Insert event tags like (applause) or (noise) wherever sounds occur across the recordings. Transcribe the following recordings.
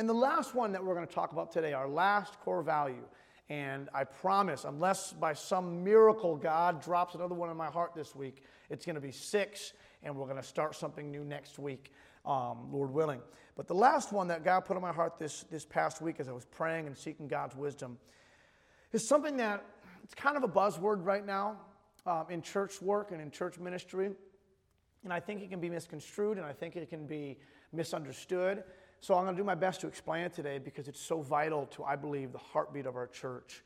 And the last one that we're going to talk about today, our last core value, and I promise, unless by some miracle God drops another one in my heart this week, it's going to be six, and we're going to start something new next week, um, Lord willing. But the last one that God put in my heart this, this past week as I was praying and seeking God's wisdom is something that it's kind of a buzzword right now um, in church work and in church ministry. And I think it can be misconstrued and I think it can be misunderstood. So I'm going to do my best to explain it today because it's so vital to, I believe, the heartbeat of our church.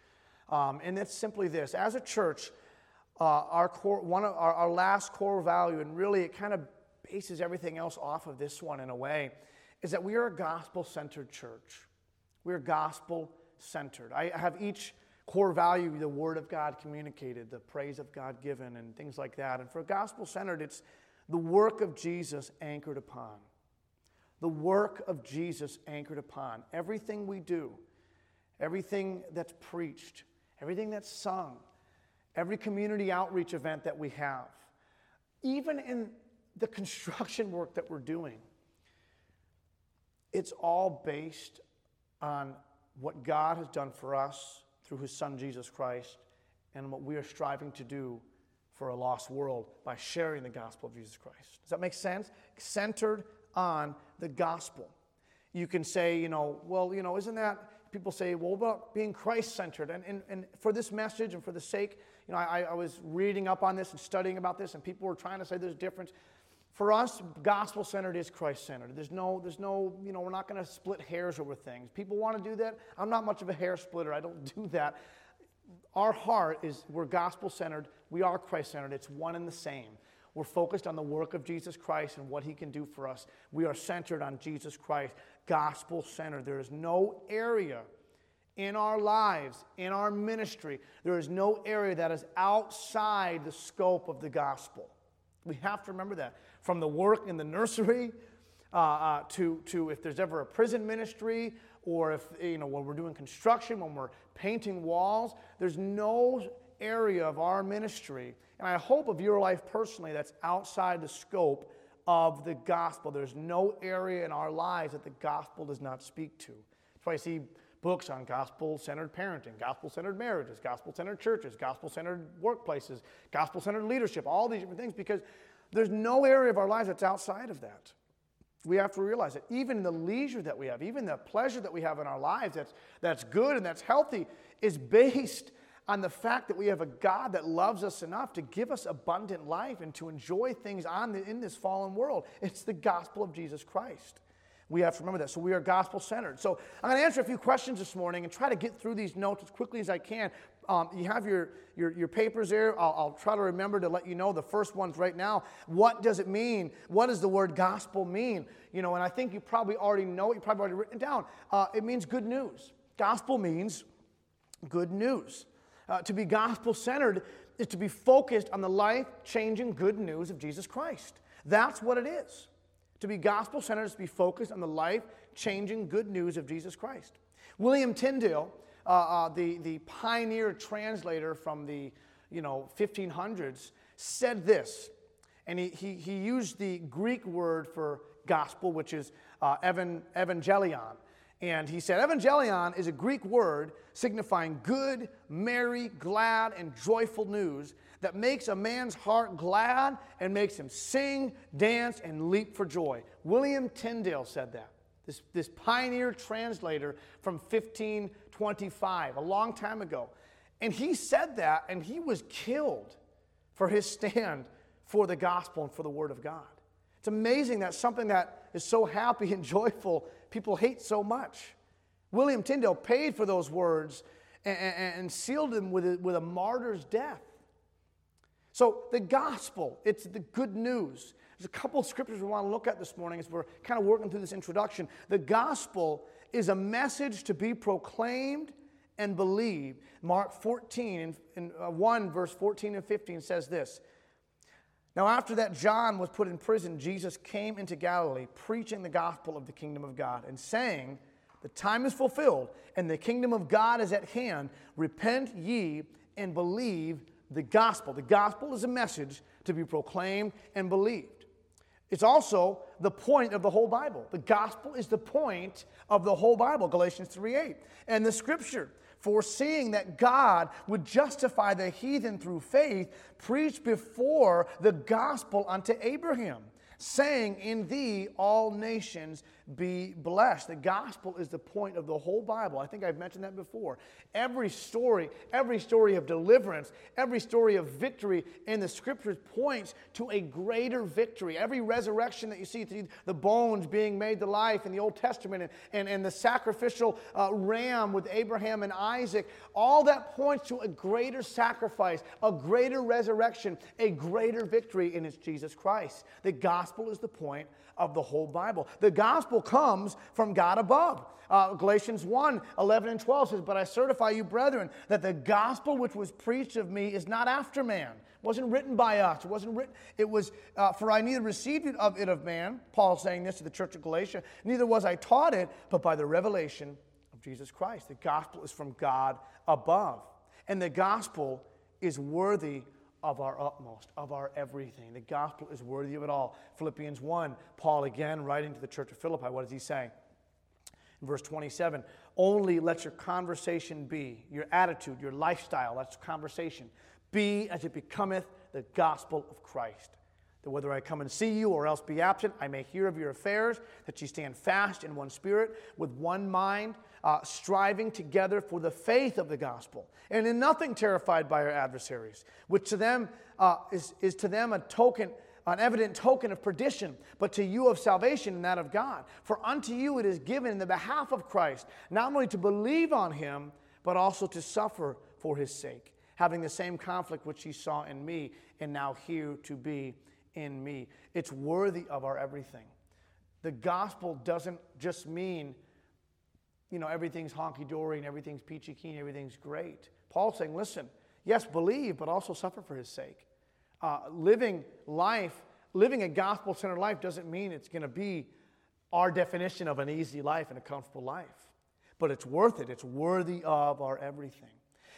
Um, and it's simply this as a church, uh, our, core, one of, our, our last core value, and really it kind of bases everything else off of this one in a way, is that we are a gospel centered church. We're gospel centered. I have each core value the word of God communicated, the praise of God given, and things like that. And for gospel centered, it's the work of Jesus anchored upon. The work of Jesus anchored upon. Everything we do, everything that's preached, everything that's sung, every community outreach event that we have, even in the (laughs) construction work that we're doing, it's all based on what God has done for us through his son Jesus Christ and what we are striving to do for a lost world by sharing the gospel of Jesus Christ. Does that make sense? Centered on the gospel. You can say, you know, well, you know, isn't that, people say, well, about being Christ centered? And, and, and for this message and for the sake, you know, I, I was reading up on this and studying about this, and people were trying to say there's a difference. For us, gospel centered is Christ centered. There's no, there's no, you know, we're not going to split hairs over things. People want to do that. I'm not much of a hair splitter. I don't (laughs) do that. Our heart is, we're gospel centered. We are Christ centered. It's one and the same. We're focused on the work of Jesus Christ and what he can do for us. We are centered on Jesus Christ, gospel centered. There is no area in our lives, in our ministry, there is no area that is outside the scope of the gospel. We have to remember that from the work in the nursery uh, uh, to, to if there's ever a prison ministry or if, you know, when we're doing construction, when we're painting walls, there's no area of our ministry, and I hope of your life personally, that's outside the scope of the gospel. There's no area in our lives that the gospel does not speak to. That's why I see books on gospel centered parenting, gospel centered marriages, gospel centered churches, gospel centered workplaces, gospel centered leadership, all these different things, because there's no area of our lives that's outside of that. We have to realize that even the leisure that we have, even the pleasure that we have in our lives that's, that's good and that's healthy, is based on the fact that we have a God that loves us enough to give us abundant life and to enjoy things on the, in this fallen world. It's the gospel of Jesus Christ. We have to remember that. So we are gospel centered. So I'm going to answer a few questions this morning and try to get through these notes as quickly as I can. Um, you have your, your, your papers there. I'll, I'll, try to remember to let you know the first ones right now. What does it mean? What does the word gospel mean? You know, and I think you probably already know it. You probably already written it down. Uh, it means good news. Gospel means good news. Uh, to be gospel centered is to be focused on the life changing good news of Jesus Christ. That's what it is. To be gospel centered is to be focused on the life changing good news of Jesus Christ. William Tyndale, uh, uh, the, the pioneer translator from the you know, 1500s, said this, and he, he, he used the Greek word for gospel, which is uh, evan, evangelion. And he said, Evangelion is a Greek word signifying good, merry, glad, and joyful news that makes a man's heart glad and makes him sing, dance, and leap for joy. William Tyndale said that. This, this pioneer translator from 1525, a long time ago. And he said that, and he was killed for his stand for the gospel and for the word of God. It's amazing that something that is so happy and (laughs) joyful people hate so much. William Tyndale paid for those words and, and, sealed them with a, with a martyr's death. So, the gospel, it's the good news. There's a couple of scriptures we want to look at this morning as we're kind of working through this introduction. The gospel is a message to be proclaimed and believed. Mark 14 and, and uh, 1, verse 14 and 15 says this now, after that, John was put in prison. Jesus came into Galilee, preaching the gospel of the kingdom of God and saying, The time is fulfilled, and the kingdom of God is at hand. Repent ye and believe the gospel. The gospel is a message to be proclaimed and believed. It's also the point of the whole Bible. The gospel is the point of the whole Bible, Galatians 3 8. And the scripture, foreseeing that God would justify the heathen through faith, preached before the gospel unto Abraham saying, In thee all nations be blessed. The gospel is the point of the whole Bible. I think I've mentioned that before. Every story, every story of deliverance, every story of victory in the scriptures points to a greater victory. Every resurrection that you see, the bones being made to life in the Old Testament and, and, and the sacrificial uh, ram with Abraham and Isaac, all that points to a greater sacrifice, a greater resurrection, a greater victory, and it's Jesus Christ. The gospel is the point of the whole Bible. The gospel comes from God above. Uh, Galatians 1 11 and 12 says, But I certify you, brethren, that the gospel which was preached of me is not after man. It wasn't written by us. It wasn't written, it was, uh, for I neither received it of it of man, Paul saying this to the church of Galatia, neither was I taught it, but by the revelation of Jesus Christ. The gospel is from God above. And the gospel is worthy of our utmost, of our everything. The gospel is worthy of it all. Philippians 1, Paul again writing to the church of Philippi, what is he saying? In verse 27, only let your conversation be, your attitude, your lifestyle, that's conversation, be as it becometh the gospel of Christ. That whether I come and see you or else be absent, I may hear of your affairs, that ye stand fast in one spirit, with one mind uh, striving together for the faith of the gospel, and in nothing terrified by our adversaries, which to them uh, is, is to them a token, an evident token of perdition, but to you of salvation and that of God. For unto you it is given in the behalf of Christ, not only to believe on him, but also to suffer for his sake, having the same conflict which he saw in me, and now here to be in me. It's worthy of our everything. The gospel doesn't just mean you know, everything's honky dory and everything's peachy keen, everything's great. Paul's saying, listen, yes, believe, but also suffer for his sake. Uh, living life, living a gospel centered life doesn't mean it's going to be our definition of an easy life and a comfortable life. But it's worth it, it's worthy of our everything.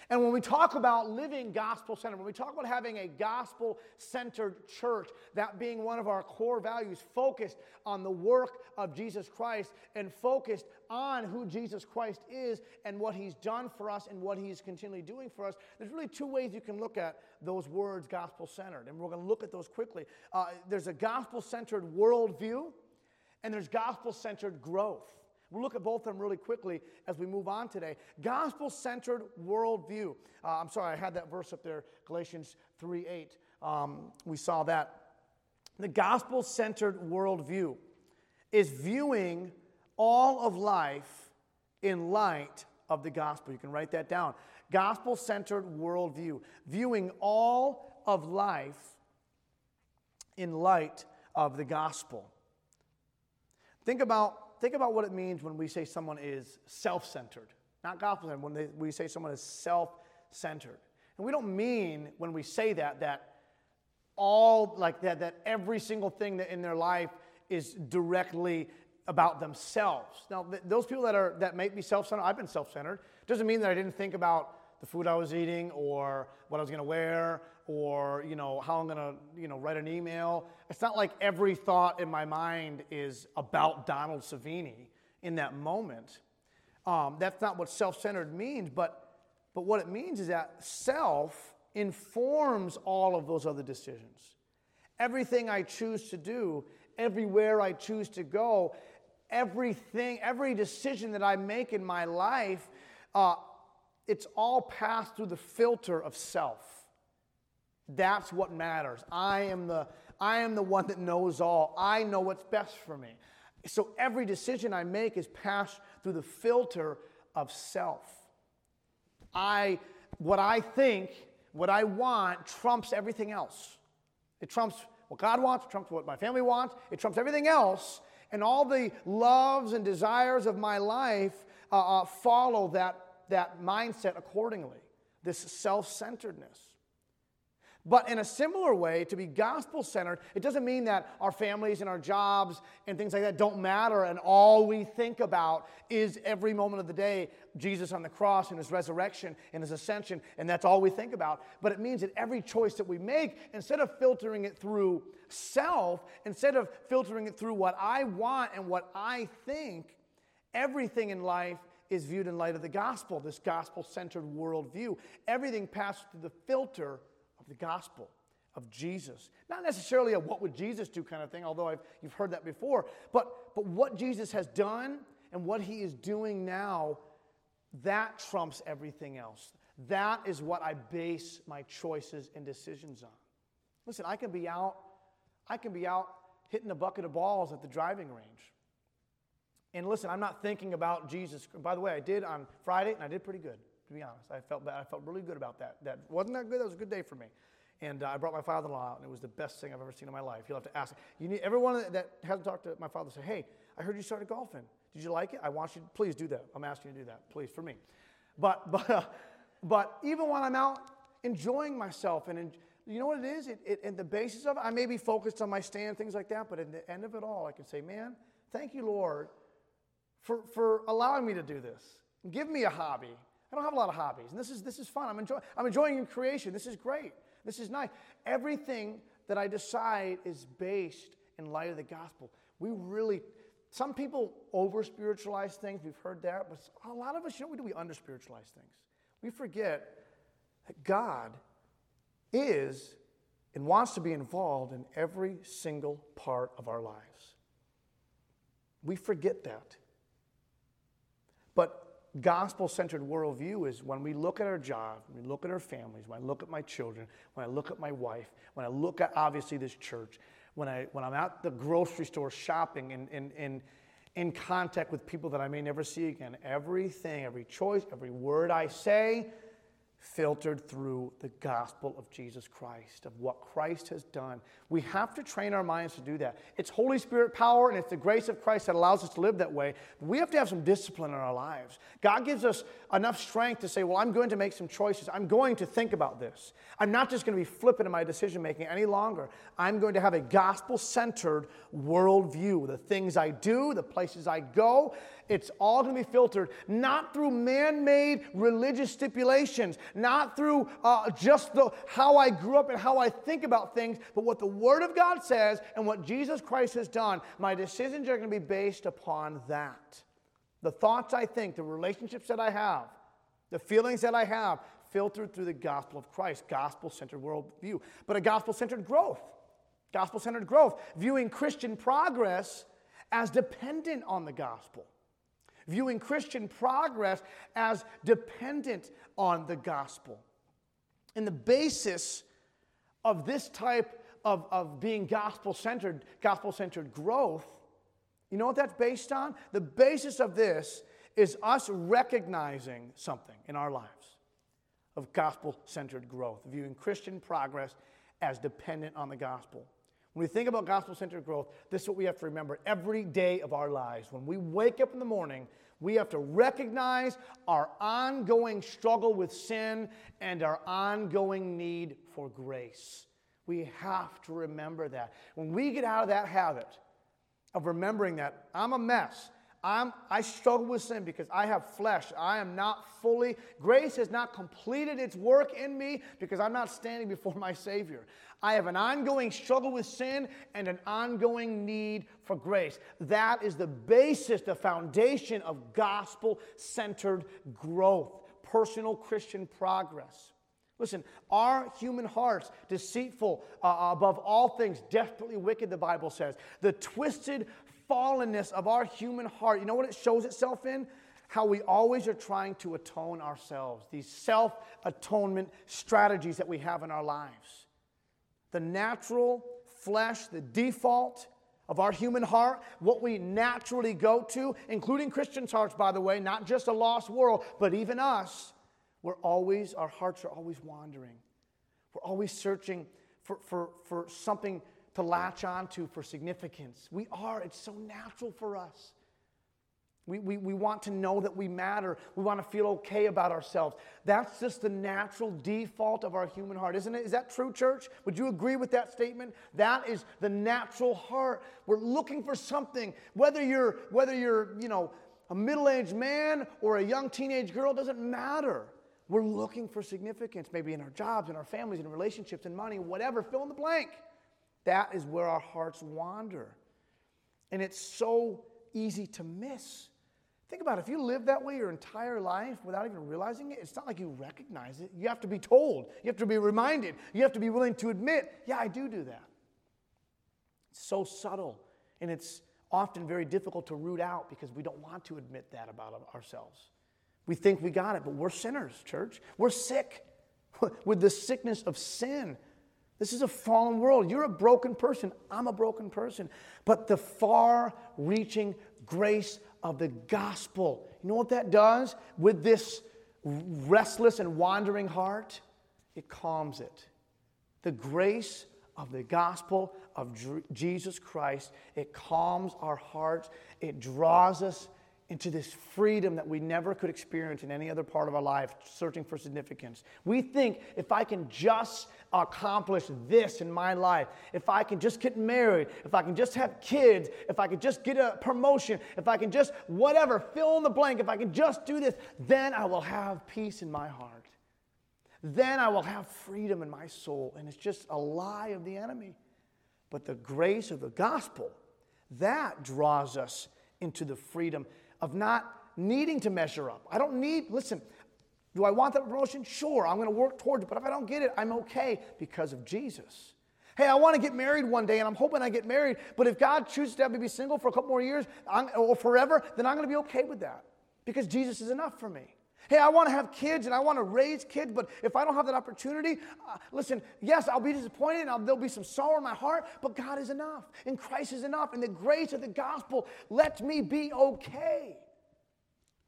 And when we talk about living gospel centered, when we talk about having a gospel centered church, that being one of our core values, focused on the work of Jesus Christ and focused on who Jesus Christ is and what he's done for us and what he's continually doing for us, there's really two ways you can look at those words gospel centered. And we're going to look at those quickly. Uh, there's a gospel centered worldview, and there's gospel centered growth. We'll look at both of them really quickly as we move on today. Gospel centered worldview. Uh, I'm sorry, I had that verse up there, Galatians 3 8. Um, we saw that. The gospel centered worldview is viewing all of life in light of the gospel. You can write that down. Gospel centered worldview, viewing all of life in light of the gospel. Think about think about what it means when we say someone is self centered, not gospel centered, when they, we say someone is self centered. And we don't mean when we say that that all like that, that every single thing that in their life is directly about themselves. Now, th- those people that are that make be self-centered, I've been self-centered. Doesn't mean that I didn't think about the food I was eating or what I was going to wear or you know how I'm going to you know write an email. It's not like every thought in my mind is about Donald Savini in that moment. Um, that's not what self-centered means, but but what it means is that self informs all of those other decisions. Everything I choose to do, everywhere I choose to go, everything, every decision that I make in my life, uh, it's all passed through the filter of self. That's what matters. I am the I am the one that knows all. I know what's best for me. So every decision I make is passed through the filter of self. I what I think, what I want trumps everything else. It trumps what God wants, it trumps what my family wants, it trumps everything else, and all the loves and desires of my life uh, uh, follow that, that mindset accordingly. This self centeredness. But in a similar way, to be gospel centered, it doesn't mean that our families and our jobs and things like that don't matter and all we think about is every moment of the day Jesus on the cross and his resurrection and his ascension, and that's all we think about. But it means that every choice that we make, instead of filtering it through self, instead of filtering it through what I want and what I think, everything in life is viewed in light of the gospel, this gospel centered worldview. Everything passes through the filter of the gospel of Jesus. Not necessarily a what would Jesus do kind of thing, although I've, you've heard that before, but, but what Jesus has done and what he is doing now, that trumps everything else. That is what I base my choices and decisions on. Listen, I can be out, I can be out hitting a bucket of balls at the driving range. And listen, I'm not thinking about Jesus. By the way, I did on Friday, and I did pretty good to be honest. I felt bad. I felt really good about that. That wasn't that good. That was a good day for me. And uh, I brought my father-in-law out, and it was the best thing I've ever seen in my life. You'll have to ask. You need everyone that, hasn't talked to my father say, "Hey, I heard you started golfing. Did you like it? I want you. To, please do that. I'm asking you to do that, please, for me." But (laughs) but uh, but even when I'm out enjoying myself and you know what it is? It, it, and the basis of it, I may be focused on my stand, things like that, but at the end of it all, I can say, man, thank you, Lord, for, for allowing me to do this. Give me a hobby. I don't have a lot of hobbies, and this is, this is fun. I'm, enjoy, I'm enjoying creation. This is great. This is nice. Everything that I decide is based in light of the gospel. We really, some people over spiritualize things. We've heard that, but a lot of us, you know, we do we under spiritualize things. We forget that God is and wants to be involved in every single part of our lives. We forget that. Gospel centered worldview is when we look at our job, when we look at our families, when I look at my children, when I look at my wife, when I look at obviously this church, when, I, when I'm at the grocery store shopping and, and, and in contact with people that I may never see again, everything, every choice, every word I say, filtered through the gospel of Jesus Christ, of what Christ has done. We have to train our minds to do that. It's Holy Spirit power and it's the grace of Christ that allows us to live that way. We have to have some discipline in our lives. God gives us enough strength to say, Well, I'm going to make some choices. I'm going to think about this. I'm not just going to be flippant in my decision making any longer. I'm going to have a gospel centered worldview. The things I do, the places I go, it's all going to be filtered not through man made religious stipulations, not through uh, just the, how I grew up and how I think about things, but what the Word of God says and what Jesus Christ has done. My decisions are going to be based upon that. The thoughts I think, the relationships that I have, the feelings that I have, filtered through the gospel of Christ, gospel centered worldview, but a gospel centered growth. Gospel centered growth, viewing Christian progress as dependent on the gospel viewing Christian progress as dependent on the gospel. And the basis of this type of, of being gospel centered, gospel centered growth, you know what that's based on? The basis of this is us recognizing something in our lives of gospel centered growth, viewing Christian progress as dependent on the gospel. When we think about gospel centered growth, this is what we have to remember every day of our lives. When we wake up in the morning, we have to recognize our ongoing struggle with sin and our ongoing need for grace. We have to remember that. When we get out of that habit of remembering that I'm a mess, I'm, I struggle with sin because I have flesh. I am not fully, grace has not completed its work in me because I'm not standing before my Savior. I have an ongoing struggle with sin and an ongoing need for grace. That is the basis, the foundation of gospel centered growth, personal Christian progress. Listen, our human hearts, deceitful uh, above all things, desperately wicked, the Bible says. The twisted fallenness of our human heart, you know what it shows itself in? How we always are trying to atone ourselves, these self atonement strategies that we have in our lives. The natural flesh, the default of our human heart, what we naturally go to, including Christians' hearts, by the way, not just a lost world, but even us, we're always, our hearts are always wandering. We're always searching for, for, for something to latch onto for significance. We are, it's so natural for us. We, we, we want to know that we matter. We want to feel okay about ourselves. That's just the natural default of our human heart, isn't it? Is that true, church? Would you agree with that statement? That is the natural heart. We're looking for something. Whether you're, whether you're you know, a middle aged man or a young teenage girl, doesn't matter. We're looking for significance, maybe in our jobs, in our families, in relationships, in money, whatever, fill in the blank. That is where our hearts wander. And it's so easy to miss. Think about it. If you live that way your entire life without even realizing it, it's not like you recognize it. You have to be told, you have to be reminded, you have to be willing to admit, yeah, I do do that. It's so subtle, and it's often very difficult to root out because we don't want to admit that about ourselves. We think we got it, but we're sinners, church. We're sick (laughs) with the sickness of sin. This is a fallen world. You're a broken person. I'm a broken person. But the far reaching grace of the gospel, you know what that does with this restless and wandering heart? It calms it. The grace of the gospel of Jesus Christ, it calms our hearts, it draws us into this freedom that we never could experience in any other part of our life, searching for significance. We think if I can just accomplish this in my life, if I can just get married, if I can just have kids, if I can just get a promotion, if I can just whatever, fill in the blank, if I can just do this, then I will have peace in my heart. Then I will have freedom in my soul. And it's just a lie of the enemy. But the grace of the gospel, that draws us into the freedom of not needing to measure up. I don't need, listen, do I want that promotion? Sure, I'm going to work towards it. But if I don't get it, I'm okay because of Jesus. Hey, I want to get married one day and I'm hoping I get married. But if God chooses to have me be single for a couple more years or forever, then I'm going to be okay with that because Jesus is enough for me. Hey, I want to have kids and I want to raise kids, but if I don't have that opportunity, uh, listen, yes, I'll be disappointed and I'll, there'll be some sorrow in my heart, but God is enough and Christ is enough. And the grace of the gospel lets me be okay.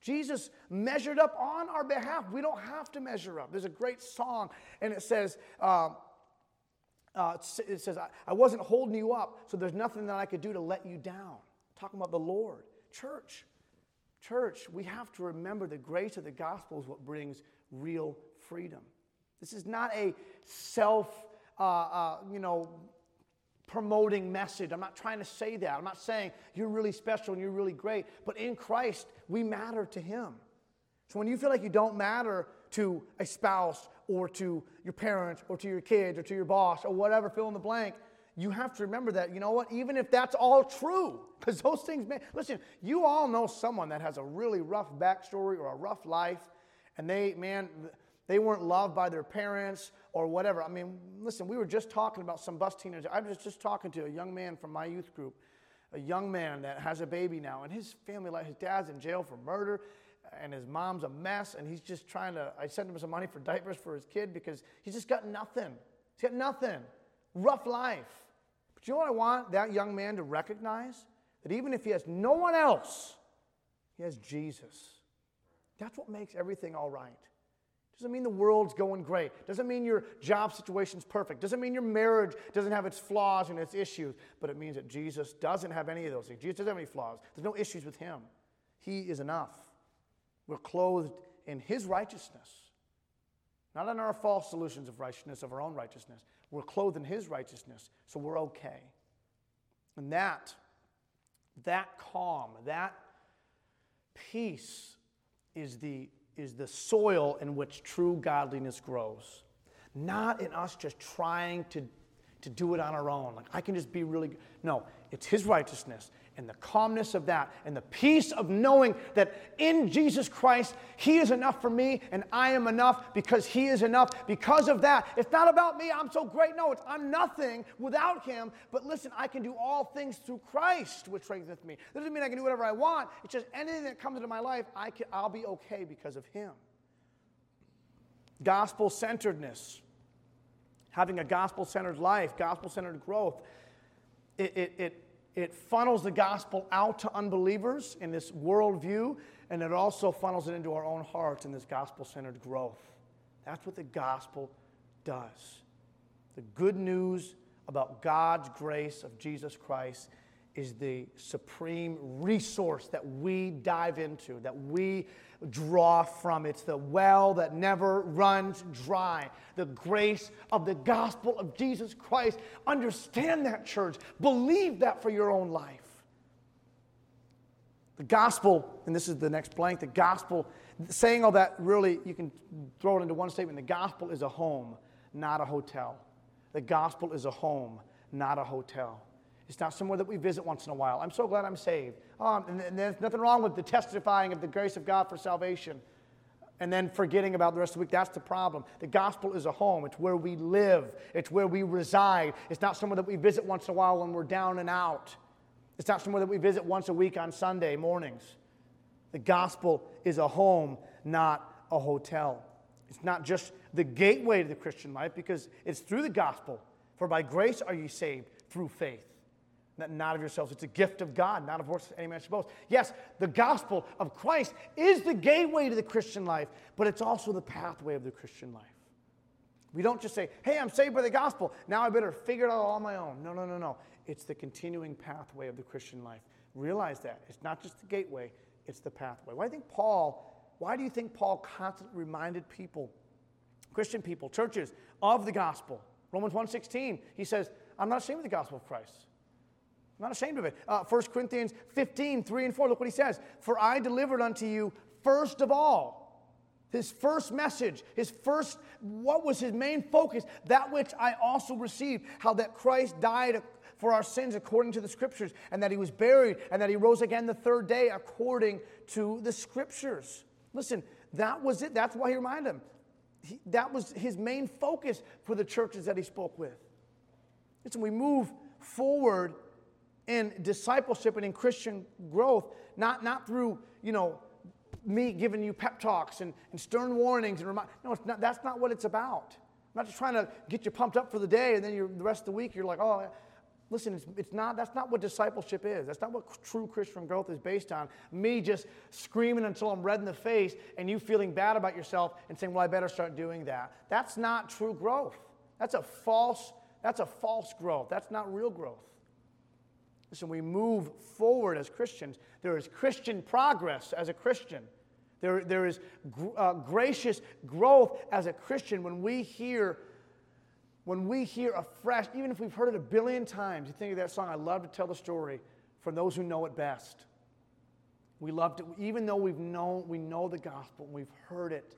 Jesus measured up on our behalf. We don't have to measure up. There's a great song, and it says, uh, uh, it says, I wasn't holding you up, so there's nothing that I could do to let you down. Talking about the Lord. Church, Church, we have to remember the grace of the gospel is what brings real freedom. This is not a self, uh, uh, you know, promoting message. I'm not trying to say that. I'm not saying you're really special and you're really great, but in Christ, we matter to Him. So when you feel like you don't matter to a spouse or to your parents or to your kids or to your boss or whatever, fill in the blank, you have to remember that, you know what, even if that's all true, because those things, man, listen, you all know someone that has a really rough backstory or a rough life, and they, man, they weren't loved by their parents or whatever. I mean, listen, we were just talking about some bus teenagers. I was just talking to a young man from my youth group, a young man that has a baby now, and his family, like his dad's in jail for murder, and his mom's a mess, and he's just trying to. I sent him some money for diapers for his kid because he's just got nothing. He's got nothing. Rough life. But you know what I want that young man to recognize? That even if he has no one else, he has Jesus. That's what makes everything all right. Doesn't mean the world's going great. Doesn't mean your job situation's perfect. Doesn't mean your marriage doesn't have its flaws and its issues. But it means that Jesus doesn't have any of those things. Jesus doesn't have any flaws. There's no issues with him. He is enough. We're clothed in his righteousness, not in our false solutions of righteousness, of our own righteousness. We're clothed in His righteousness, so we're okay. And that, that calm, that peace is the, is the soil in which true godliness grows. Not in us just trying to, to do it on our own. Like, I can just be really good. No, it's His righteousness and the calmness of that and the peace of knowing that in Jesus Christ, He is enough for me and I am enough because He is enough. Because of that, it's not about me, I'm so great. No, it's I'm nothing without Him. But listen, I can do all things through Christ, which strengthens me. Doesn't mean I can do whatever I want. It's just anything that comes into my life, I can, I'll be okay because of Him. Gospel centeredness, having a gospel centered life, gospel centered growth. It, it, it it funnels the gospel out to unbelievers in this worldview, and it also funnels it into our own hearts in this gospel centered growth. That's what the gospel does. The good news about God's grace of Jesus Christ is the supreme resource that we dive into, that we draw from. It's the well that never runs dry. The grace of the gospel of Jesus Christ. Understand that, church. Believe that for your own life. The gospel, and this is the next blank, the gospel, saying all that really, you can throw it into one statement. The gospel is a home, not a hotel. The gospel is a home, not a hotel. It's not somewhere that we visit once in a while. I'm so glad I'm saved. Um, and, and there's nothing wrong with the testifying of the grace of God for salvation and then forgetting about the rest of the week. That's the problem. The gospel is a home, it's where we live, it's where we reside. It's not somewhere that we visit once in a while when we're down and out. It's not somewhere that we visit once a week on Sunday mornings. The gospel is a home, not a hotel. It's not just the gateway to the Christian life because it's through the gospel. For by grace are you saved through faith not of yourselves. It's a gift of God, not of works any man should boast. Yes, the gospel of Christ is the gateway to the Christian life, but it's also the pathway of the Christian life. We don't just say, hey, I'm saved by the gospel. Now I better figure it out all on my own. No, no, no, no. It's the continuing pathway of the Christian life. Realize that. It's not just the gateway, it's the pathway. Why do you think Paul, why do you think Paul constantly reminded people, Christian people, churches, of the gospel? Romans 1.16, he says, I'm not ashamed of the gospel of Christ. I'm not ashamed of it. Uh, 1 Corinthians 15, 3 and 4, look what he says. For I delivered unto you first of all. His first message, his first, what was his main focus? That which I also received, how that Christ died for our sins according to the scriptures, and that he was buried, and that he rose again the third day according to the scriptures. Listen, that was it. That's why he reminded him. He, that was his main focus for the churches that he spoke with. Listen, we move forward in discipleship and in Christian growth, not, not through, you know, me giving you pep talks and, and stern warnings and remind. No, not, that's not what it's about. I'm not just trying to get you pumped up for the day and then the rest of the week you're like, oh, listen, it's, it's not, that's not what discipleship is. That's not what true Christian growth is based on. Me just screaming until I'm red in the face and you feeling bad about yourself and saying, well, I better start doing that. That's not true growth. That's a false, that's a false growth. That's not real growth. Listen, we move forward as Christians. There is Christian progress as a Christian. There, there is gr- uh, gracious growth as a Christian when we hear when we hear afresh, even if we've heard it a billion times, you think of that song, I love to tell the story from those who know it best. We love to, even though we've known, we know the gospel, and we've heard it,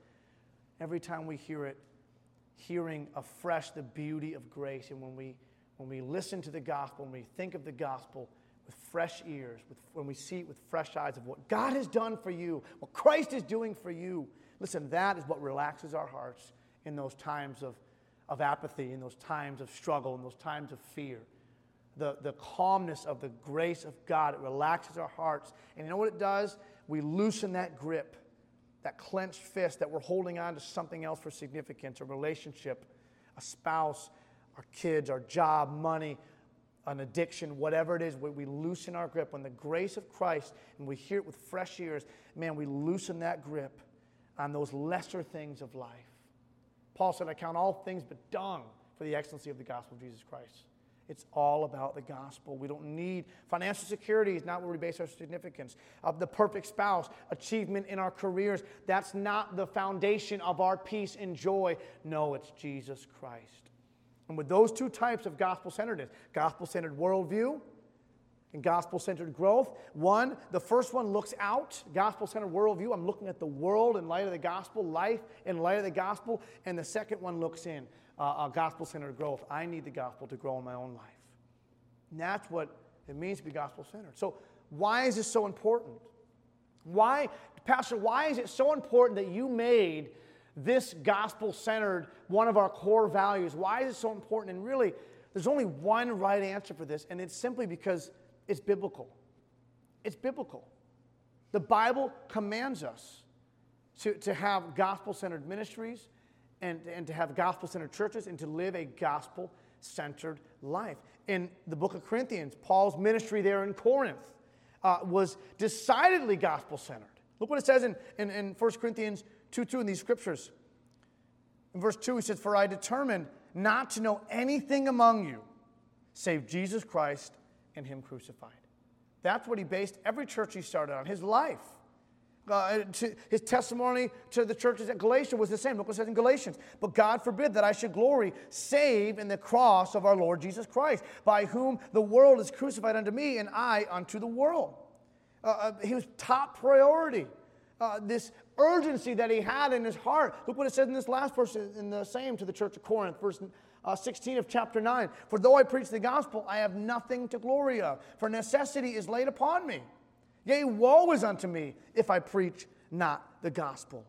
every time we hear it, hearing afresh the beauty of grace. And when we when we listen to the gospel, when we think of the gospel with fresh ears, with, when we see it with fresh eyes of what God has done for you, what Christ is doing for you, listen, that is what relaxes our hearts in those times of, of apathy, in those times of struggle, in those times of fear. The, the calmness of the grace of God, it relaxes our hearts. And you know what it does? We loosen that grip, that clenched fist that we're holding on to something else for significance, a relationship, a spouse, our kids, our job, money, an addiction, whatever it is, we, we loosen our grip. When the grace of Christ, and we hear it with fresh ears, man, we loosen that grip on those lesser things of life. Paul said, I count all things but dung for the excellency of the gospel of Jesus Christ. It's all about the gospel. We don't need financial security is not where we base our significance. Of the perfect spouse, achievement in our careers, that's not the foundation of our peace and joy. No, it's Jesus Christ. And with those two types of gospel centeredness, gospel centered worldview and gospel centered growth, one, the first one looks out, gospel centered worldview. I'm looking at the world in light of the gospel, life in light of the gospel. And the second one looks in, uh, gospel centered growth. I need the gospel to grow in my own life. And that's what it means to be gospel centered. So, why is this so important? Why, Pastor, why is it so important that you made this gospel centered, one of our core values. Why is it so important? And really, there's only one right answer for this, and it's simply because it's biblical. It's biblical. The Bible commands us to, to have gospel centered ministries and, and to have gospel centered churches and to live a gospel centered life. In the book of Corinthians, Paul's ministry there in Corinth uh, was decidedly gospel centered. Look what it says in, in, in 1 Corinthians 2 2 in these scriptures. In verse 2, he says, For I determined not to know anything among you save Jesus Christ and Him crucified. That's what he based every church he started on, his life. Uh, to, his testimony to the churches at Galatia was the same. Look what it says in Galatians. But God forbid that I should glory save in the cross of our Lord Jesus Christ, by whom the world is crucified unto me, and I unto the world. Uh, uh, he was top priority. Uh, this urgency that he had in his heart. Look what it says in this last verse in the same to the church of Corinth, verse uh, 16 of chapter 9. For though I preach the gospel, I have nothing to glory of, for necessity is laid upon me. Yea, woe is unto me if I preach not the gospel.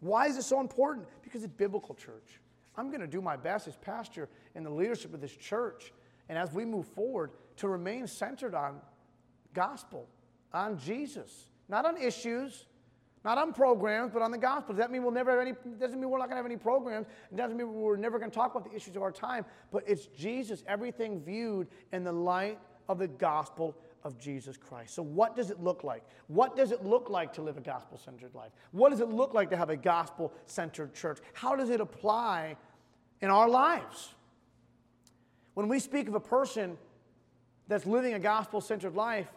Why is it so important? Because it's biblical, church. I'm going to do my best as pastor in the leadership of this church, and as we move forward, to remain centered on gospel, on Jesus, not on issues, not on programs, but on the gospel. Does that mean we'll never have any, doesn't mean we're not going to have any programs. It doesn't mean we're never going to talk about the issues of our time, but it's Jesus, everything viewed in the light of the gospel of Jesus Christ. So, what does it look like? What does it look like to live a gospel centered life? What does it look like to have a gospel centered church? How does it apply in our lives? When we speak of a person that's living a gospel centered life,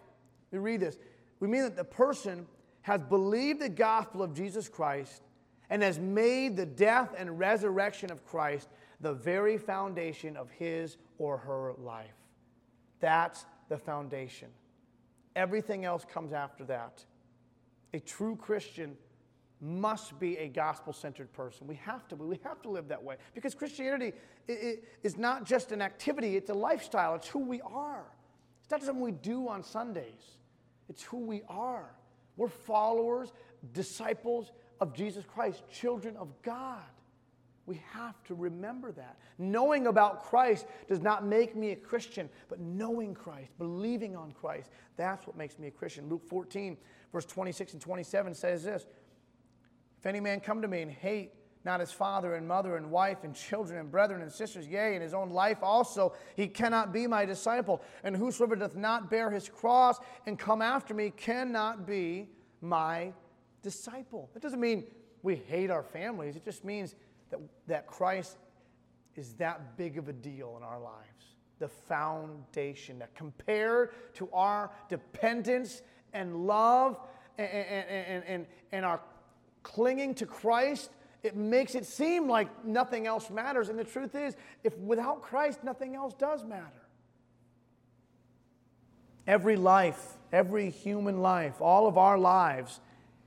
we read this. We mean that the person has believed the gospel of Jesus Christ and has made the death and resurrection of Christ the very foundation of his or her life. That's the foundation. Everything else comes after that. A true Christian must be a gospel centered person. We have to. We have to live that way because Christianity is not just an activity, it's a lifestyle. It's who we are. It's not something we do on Sundays, it's who we are. We're followers, disciples of Jesus Christ, children of God. We have to remember that. Knowing about Christ does not make me a Christian, but knowing Christ, believing on Christ, that's what makes me a Christian. Luke 14, verse 26 and 27 says this If any man come to me and hate not his father and mother and wife and children and brethren and sisters, yea, and his own life also, he cannot be my disciple. And whosoever doth not bear his cross and come after me cannot be my disciple. That doesn't mean we hate our families, it just means that, that Christ is that big of a deal in our lives. The foundation that compared to our dependence and love and, and, and, and, our clinging to Christ, it makes it seem like nothing else matters. And the truth is, if without Christ, nothing else does matter. Every life, every human life, all of our lives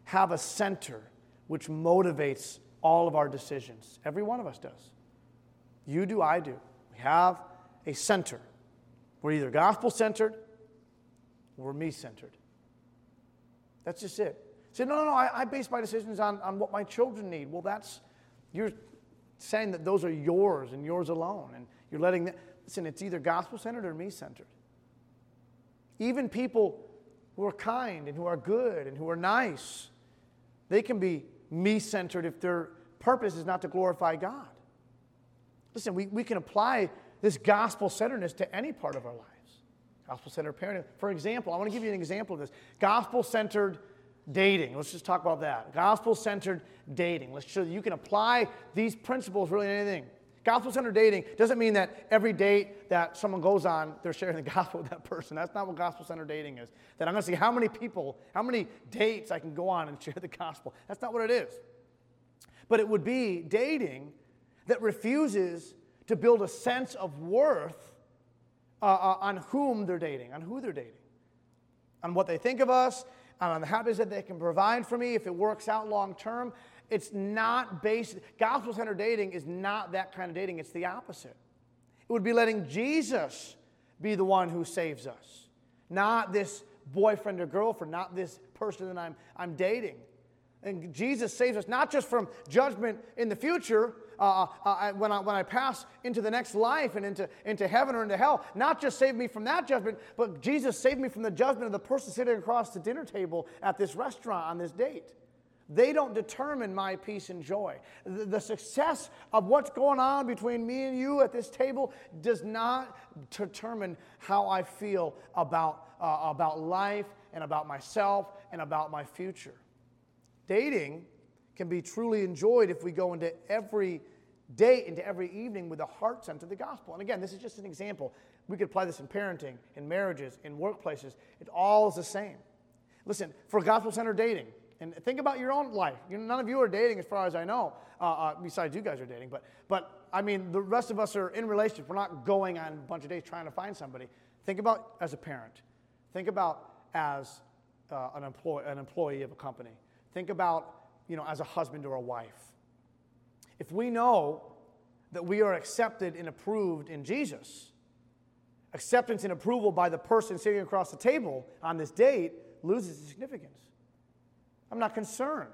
have a center which motivates all of our decisions. Every one of us does. You do, I do. We have a center. We're either gospel centered or me centered. That's just it. Say, no, no, no, I, I, base my decisions on, on what my children need. Well, that's, you're saying that those are yours and yours alone. And you're letting that, listen, it's either gospel centered or me centered. Even people who are kind and who are good and who are nice, they can be me centered if their purpose is not to glorify God. Listen, we, we can apply this gospel centeredness to any part of our lives. Gospel centered parenting. For example, I want to give you an example of this gospel centered dating. Let's just talk about that. Gospel centered dating. Let's show you can apply these principles really in anything. Gospel centered dating doesn't mean that every date that someone goes on, they're sharing the (laughs) gospel with that person. That's not what gospel centered dating is. That I'm going to see how many people, how many dates I can go on and (laughs) share the gospel. That's not what it is. But it would be dating that refuses to build a sense of worth uh, uh, on whom they're dating, on who they're dating, on what they think of us, on the happiness that they can provide for me if it works out long term. It's not based, gospel centered dating is not that kind of dating, it's the opposite. It would be letting Jesus be the one who saves us, not this boyfriend or girlfriend, not this person that I'm, I'm dating. And Jesus saves us not just from judgment in the future, uh, uh, uh, when, I, when I pass into the next life and into, into heaven or into hell, not just save me from that judgment, but Jesus saved me from the judgment of the person sitting across the dinner table at this restaurant on this date. They don't determine my peace and joy. The, the, success of what's going on between me and you at this table does not determine how I feel about, uh, about life and about myself and about my future. Dating can be truly enjoyed if we go into every day into every evening with a heart sent to the gospel. And again, this is just an example. We could apply this in parenting, in marriages, in workplaces. It all is the same. Listen, for gospel centered dating, and think about your own life. You none of you are dating, as far as I know. Uh, uh, besides, you guys are dating. But, but I mean, the rest of us are in relationships. We're not going on a bunch of dates trying to find somebody. Think about as a parent. Think about as uh, an, employee, an employee of a company. Think about, you know, as a husband or a wife. If we know that we are accepted and approved in Jesus, acceptance and approval by the person sitting across the table on this date loses its significance. I'm not concerned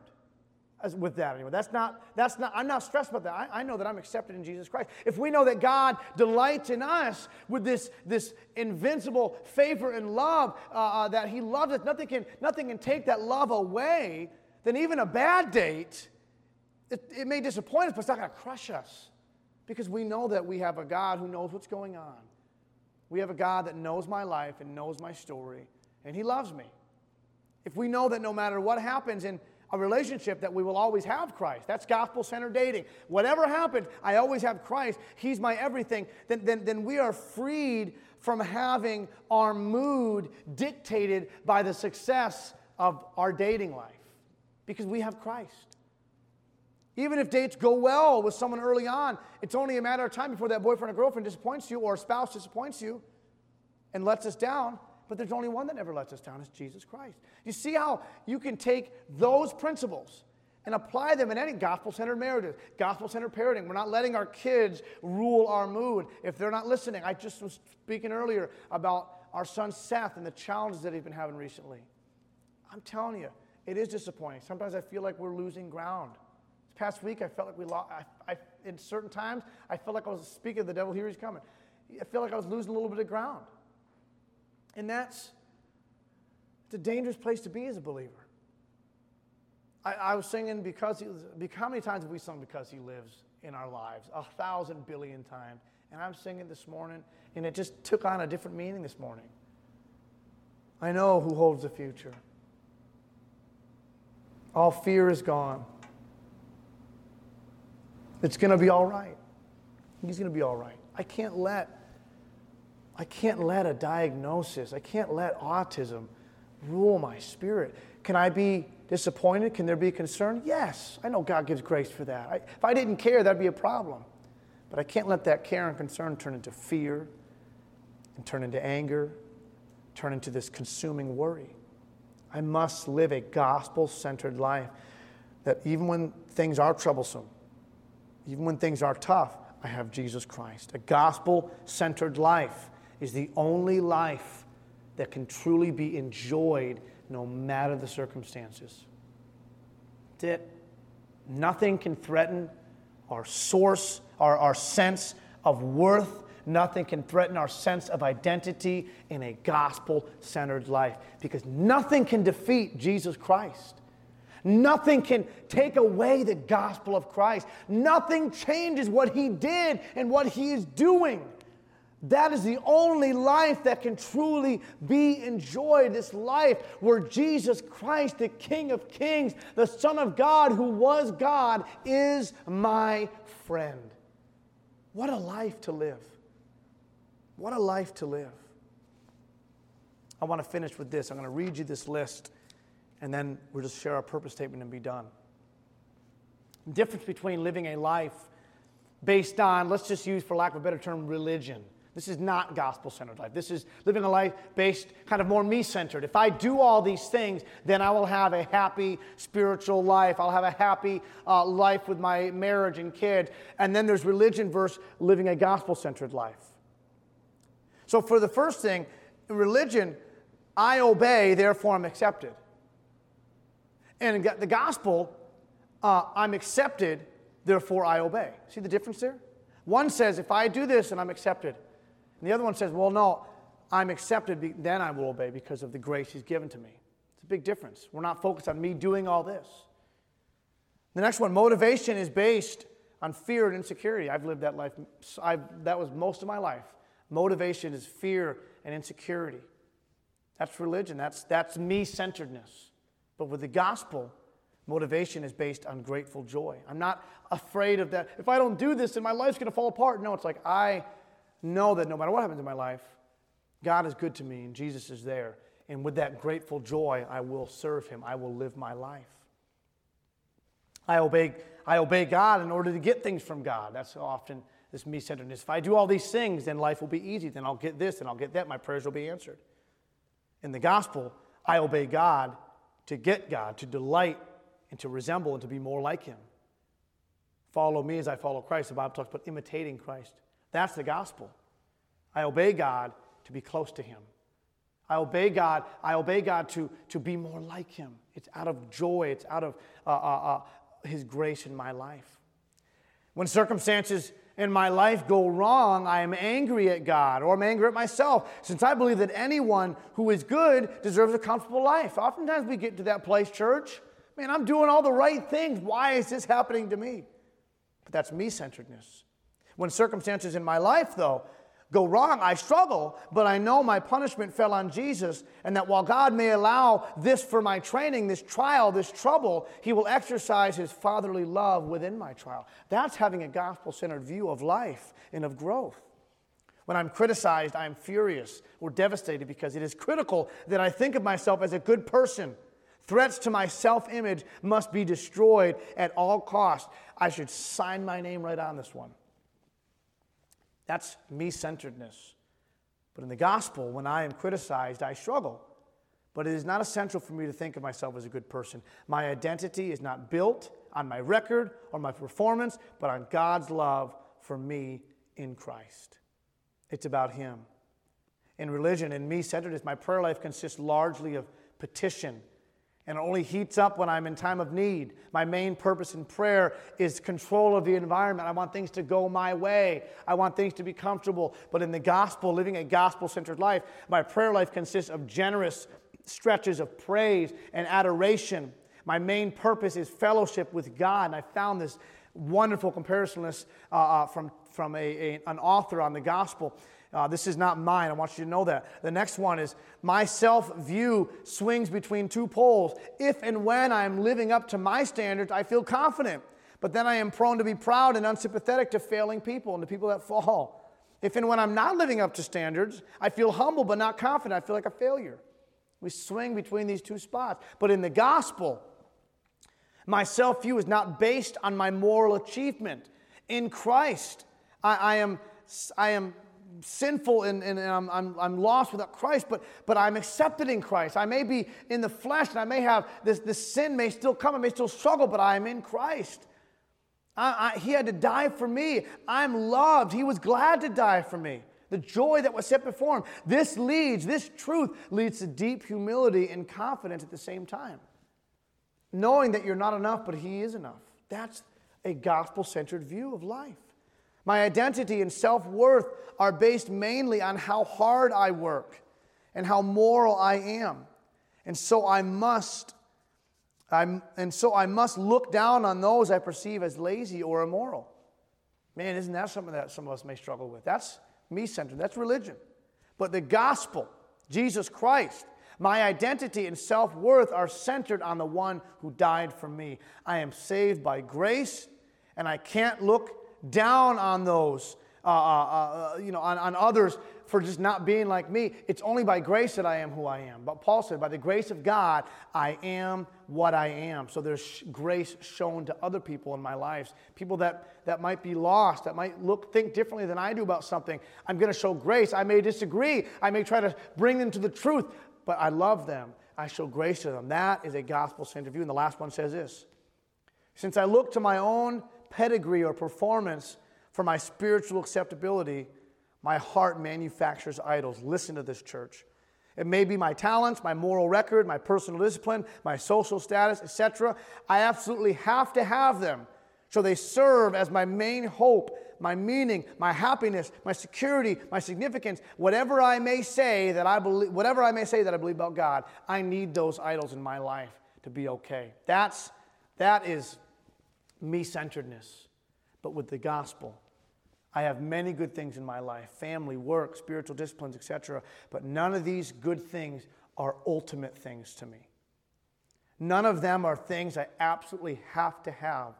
as, with that anymore. That's not, that's not, I'm not stressed about that. I, I, know that I'm accepted in Jesus Christ. If we know that God delights in us with this, this invincible favor and love, uh, uh, that He loves us, nothing can, nothing can take that love away, then even a bad date, it, it may disappoint us, but it's not going to crush us because we know that we have a God who knows what's going on. We have a God that knows my life and knows my story, and He loves me. If we know that no matter what happens in a relationship that we will always have Christ. That's gospel centered dating. Whatever happens, I always have Christ. He's my everything. Then, then, then we are freed from having our mood dictated by the success of our dating life because we have Christ. Even if dates go well with someone early on, it's only a matter of time before that boyfriend or girlfriend disappoints you or a spouse disappoints you and lets us down. But there's only one that never lets us down, it's Jesus Christ. You see how you can take those principles and apply them in any gospel centered marriages, gospel centered parenting. We're not letting our kids rule our mood if they're not listening. I just was speaking earlier about our son Seth and the challenges that he's been having recently. I'm telling you, it is disappointing. Sometimes I feel like we're losing ground. This past week, I felt like we lost, I, I, in certain times, I felt like I was speaking of the devil, here he's coming. I feel like I was losing a little bit of ground. And that's it's a dangerous place to be as a believer. I, I was singing because he how many times have we sung because he lives in our lives? A thousand billion times. And I'm singing this morning, and it just took on a different meaning this morning. I know who holds the future. All fear is gone. It's going to be all right. He's going to be all right. I can't let I can't let a diagnosis, I can't let autism rule my spirit. Can I be disappointed? Can there be concern? Yes. I know God gives grace for that. I, if I didn't care, that'd be a problem. But I can't let that care and concern turn into fear and turn into anger, turn into this consuming worry. I must live a gospel centered life that even when things are troublesome, even when things are tough, I have Jesus Christ. A gospel centered life is the only life that can truly be enjoyed no matter the circumstances. That's it. Nothing can threaten our source, our, our sense of worth. Nothing can threaten our sense of identity in a gospel centered life because nothing can defeat Jesus Christ. Nothing can take away the gospel of Christ. Nothing changes what he did and what he is doing. That is the only life that can truly be enjoyed. This life where Jesus Christ, the King of Kings, the Son of God, who was God, is my friend. What a life to live! What a life to live. I want to finish with this. I'm going to read you this list, and then we'll just share our purpose statement and be done. The difference between living a life based on, let's just use, for lack of a better term, religion this is not gospel centered life. This is living a life based kind of more me centered. If I do all these things, then I will have a happy spiritual life. I'll have a happy uh, life with my marriage and kids. And then there's religion versus living a gospel centered life. So, for the first thing, in religion, I obey, therefore I'm accepted. And in the gospel, uh, I'm accepted, therefore I obey. See the difference there? One says, if I do this, and I'm accepted. And the other one says, well, no, I'm accepted, then I will obey because of the grace he's given to me. It's a big difference. We're not focused on me doing all this. The next one, motivation is based on fear and insecurity. I've lived that life, I've, that was most of my life. Motivation is fear and insecurity. That's religion, that's, that's me centeredness. But with the gospel, Motivation is based on grateful joy. I'm not afraid of that. If I don't do this, then my life's going to fall apart. No, it's like I know that no matter what happens in my life, God is good to me and Jesus is there. And with that grateful joy, I will serve him. I will live my life. I obey, I obey God in order to get things from God. That's often this me centeredness. If I do all these things, then life will be easy. Then I'll get this and I'll get that. My prayers will be answered. In the gospel, I obey God to get God, to delight and to resemble and to be more like Him. Follow me as I follow Christ. The Bible talks about imitating Christ. That's the gospel. I obey God to be close to Him. I obey God. I obey God to, to be more like Him. It's out of joy. It's out of uh, uh, uh, His grace in my life. When circumstances in my life go wrong, I am angry at God or I'm angry at myself, since I believe that anyone who is good deserves a comfortable life. Oftentimes we get to that place, church. Man, I'm doing all the right things. Why is this happening to me? But that's me centeredness. When circumstances in my life, though, go wrong, I struggle, but I know my punishment fell on Jesus, and that while God may allow this for my training, this trial, this trouble, He will exercise His fatherly love within my trial. That's having a gospel centered view of life and of growth. When I'm criticized, I'm furious or devastated because it is critical that I think of myself as a good person. Threats to my self image must be destroyed at all costs. I should sign my name right on this one. That's me centeredness. But in the gospel, when I am criticized, I struggle. But it is not essential for me to think of myself as a good person. My identity is not built on my record or my performance, but on God's love for me in Christ. It's about Him. In religion, in me centeredness, my prayer life consists largely of petition and it only heats up when I'm in time of need. My main purpose in prayer is control of the environment. I want things to go my way. I want things to be comfortable. But in the gospel, living a gospel centered life, my prayer life consists of generous stretches of praise and adoration. My main purpose is fellowship with God. And I found this wonderful comparison uh, uh, from, from a, a, an author on the gospel. Uh, this is not mine. I want you to know that. The next one is my self view swings between two poles. If and when I am living up to my standards, I feel confident. But then I am prone to be proud and unsympathetic to failing people and to people that fall. If and when I'm not living up to standards, I feel humble but not confident. I feel like a failure. We swing between these two spots. But in the gospel, my self view is not based on my moral achievement. In Christ, I, I am, I am sinful and, and, and I'm, I'm, I'm, lost without Christ, but, but I'm accepted in Christ. I may be in the flesh and I may have this, this sin may still come, I may still struggle, but I am in Christ. I, I, he had to die for me. I'm loved. He was glad to die for me. The joy that was set before him. This leads, this truth leads to deep humility and confidence at the same time. Knowing that you're not enough, but He is enough. That's a gospel centered view of life. My identity and self worth are based mainly on how hard I work and how moral I am. And so I must I'm, and so I must look down on those I perceive as lazy or immoral. Man, isn't that something that some of us may struggle with? That's me centered, that's religion. But the gospel, Jesus Christ, my identity and self worth are centered on the one who died for me. I am saved by grace, and I can't look down on those, uh, uh, uh, you know, on, on others for just not being like me. It's only by grace that I am who I am. But Paul said, by the grace of God, I am what I am. So there's grace shown to other people in my lives, people that, that might be lost, that might look, think differently than I do about something. I'm going to show grace. I may disagree. I may try to bring them to the truth, but I love them. I show grace to them. That is a gospel centered view. And the last one says this Since I look to my own pedigree or performance for my spiritual acceptability, my heart manufactures idols. Listen to this, church. It may be my talents, my moral record, my personal discipline, my social status, etc. I absolutely have to have them. So they serve as my main hope, my meaning, my happiness, my security, my significance. Whatever I may say that I believe, whatever I may say that I believe about God, I need those idols in my life to be okay. That's that is me centeredness. But with the gospel, I have many good things in my life family, work, spiritual disciplines, etc. But none of these good things are ultimate things to me. None of them are things I absolutely have to have.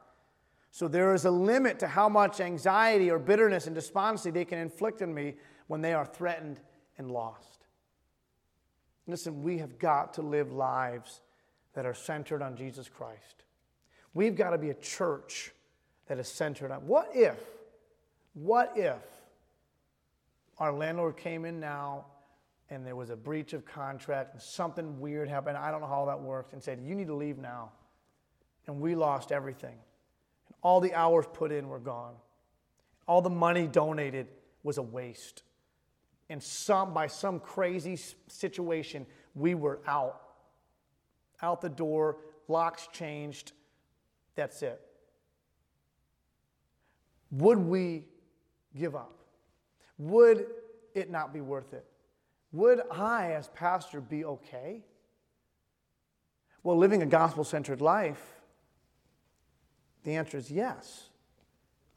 So there is a limit to how much anxiety or bitterness and despondency they can inflict on me when they are threatened and lost. Listen, we have got to live lives that are centered on Jesus Christ. We've got to be a church that is centered on what if, what if our landlord came in now and there was a breach of contract and something weird happened, I don't know how that works, and said, You need to leave now. And we lost everything. And all the hours put in were gone. All the money donated was a waste. And some, by some crazy situation, we were out. Out the door, locks changed. That's it. Would we give up? Would it not be worth it? Would I, as pastor, be okay? Well, living a gospel centered life, the answer is yes.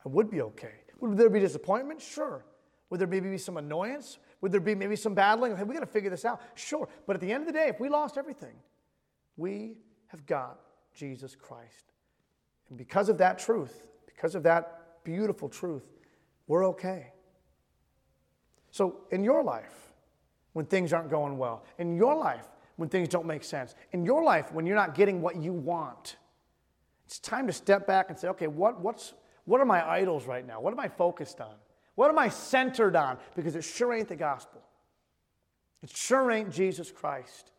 I would be okay. Would there be disappointment? Sure. Would there maybe be some annoyance? Would there be maybe some battling? Hey, we got to figure this out. Sure. But at the end of the day, if we lost everything, we have got Jesus Christ. And because of that truth, because of that beautiful truth, we're okay. So, in your life, when things aren't going well, in your life, when things don't make sense, in your life, when you're not getting what you want, it's time to step back and say, okay, what, what's, what are my idols right now? What am I focused on? What am I centered on? Because it sure ain't the gospel. It sure ain't Jesus Christ.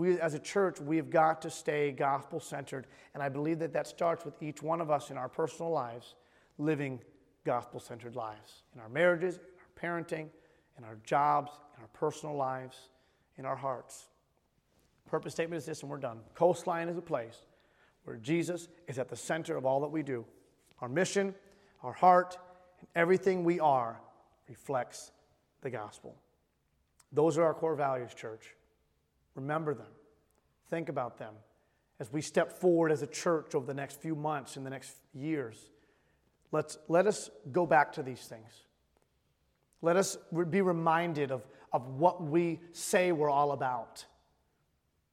We, as a church, we've got to stay gospel centered. And I believe that that starts with each one of us in our personal lives living gospel centered lives in our marriages, in our parenting, in our jobs, in our personal lives, in our hearts. Purpose statement is this, and we're done. Coastline is a place where Jesus is at the center of all that we do. Our mission, our heart, and everything we are reflects the gospel. Those are our core values, church. Remember them. Think about them as we step forward as a church over the next few months and the next years. Let's, let us go back to these things. Let us be reminded of, of what we say we're all about.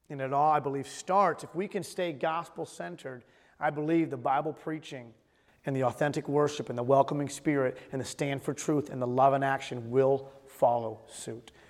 And it all, I believe, starts, if we can stay gospel centered, I believe the Bible preaching and the authentic worship and the welcoming spirit and the stand for truth and the love and action will follow suit.